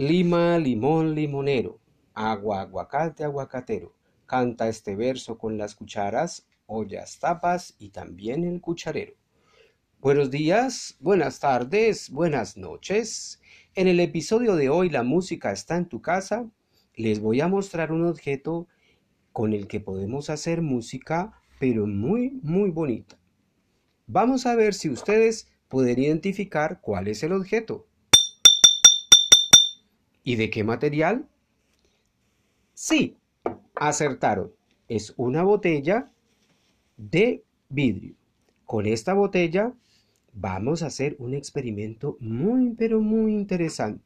Lima, limón, limonero, agua, aguacate, aguacatero. Canta este verso con las cucharas, ollas, tapas y también el cucharero. Buenos días, buenas tardes, buenas noches. En el episodio de hoy La música está en tu casa. Les voy a mostrar un objeto con el que podemos hacer música, pero muy, muy bonita. Vamos a ver si ustedes pueden identificar cuál es el objeto. ¿Y de qué material? Sí, acertaron. Es una botella de vidrio. Con esta botella vamos a hacer un experimento muy, pero muy interesante.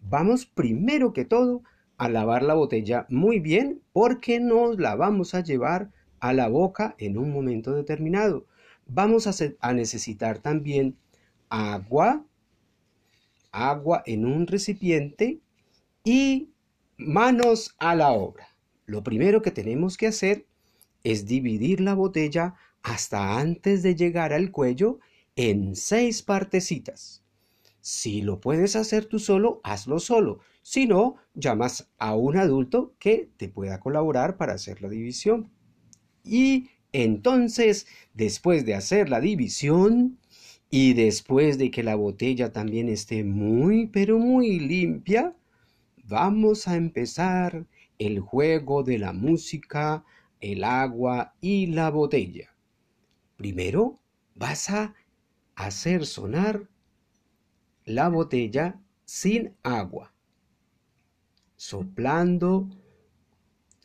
Vamos primero que todo a lavar la botella muy bien porque nos la vamos a llevar a la boca en un momento determinado. Vamos a, necesitar también agua, agua en un recipiente y manos a la obra. Lo primero que tenemos que hacer es dividir la botella hasta antes de llegar al cuello en seis partecitas. Si lo puedes hacer tú solo, hazlo solo. Si no, llamas a un adulto que te pueda colaborar para hacer la división. Y entonces, después de hacer la división, y después de que la botella también esté muy, pero muy limpia, vamos a empezar el juego de la música, el agua y la botella. Primero vas a hacer sonar la botella sin agua, soplando,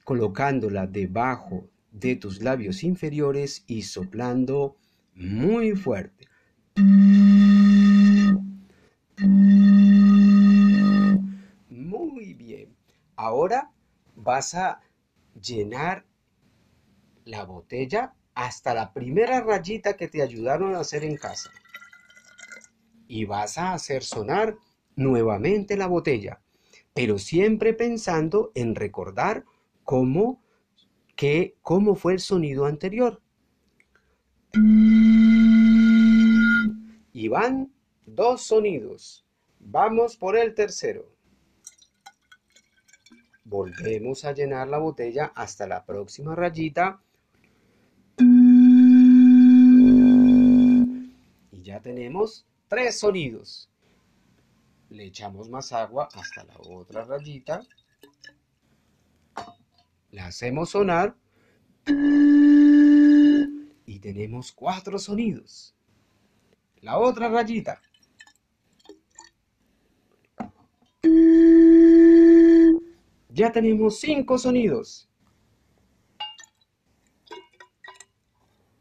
colocándola debajo de tus labios inferiores y soplando muy fuerte. Muy bien. Ahora vas a llenar la botella hasta la primera rayita que te ayudaron a hacer en casa. Y vas a hacer sonar nuevamente la botella, pero siempre pensando en recordar cómo, que, cómo fue el sonido anterior. Y van dos sonidos. Vamos por el tercero. Volvemos a llenar la botella hasta la próxima rayita. Y ya tenemos tres sonidos. Le echamos más agua hasta la otra rayita. La hacemos sonar. Y tenemos cuatro sonidos. La otra rayita. Ya tenemos cinco sonidos.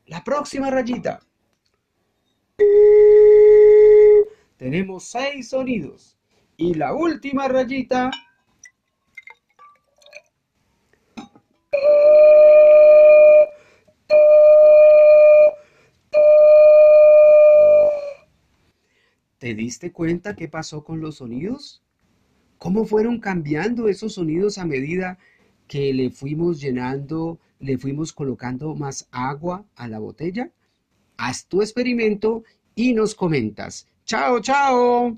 La próxima rayita. Tenemos seis sonidos. Y la última rayita. ¿Te diste cuenta qué pasó con los sonidos? ¿Cómo fueron cambiando esos sonidos a medida que le fuimos llenando, le fuimos colocando más agua a la botella? Haz tu experimento y nos comentas. Chao, chao.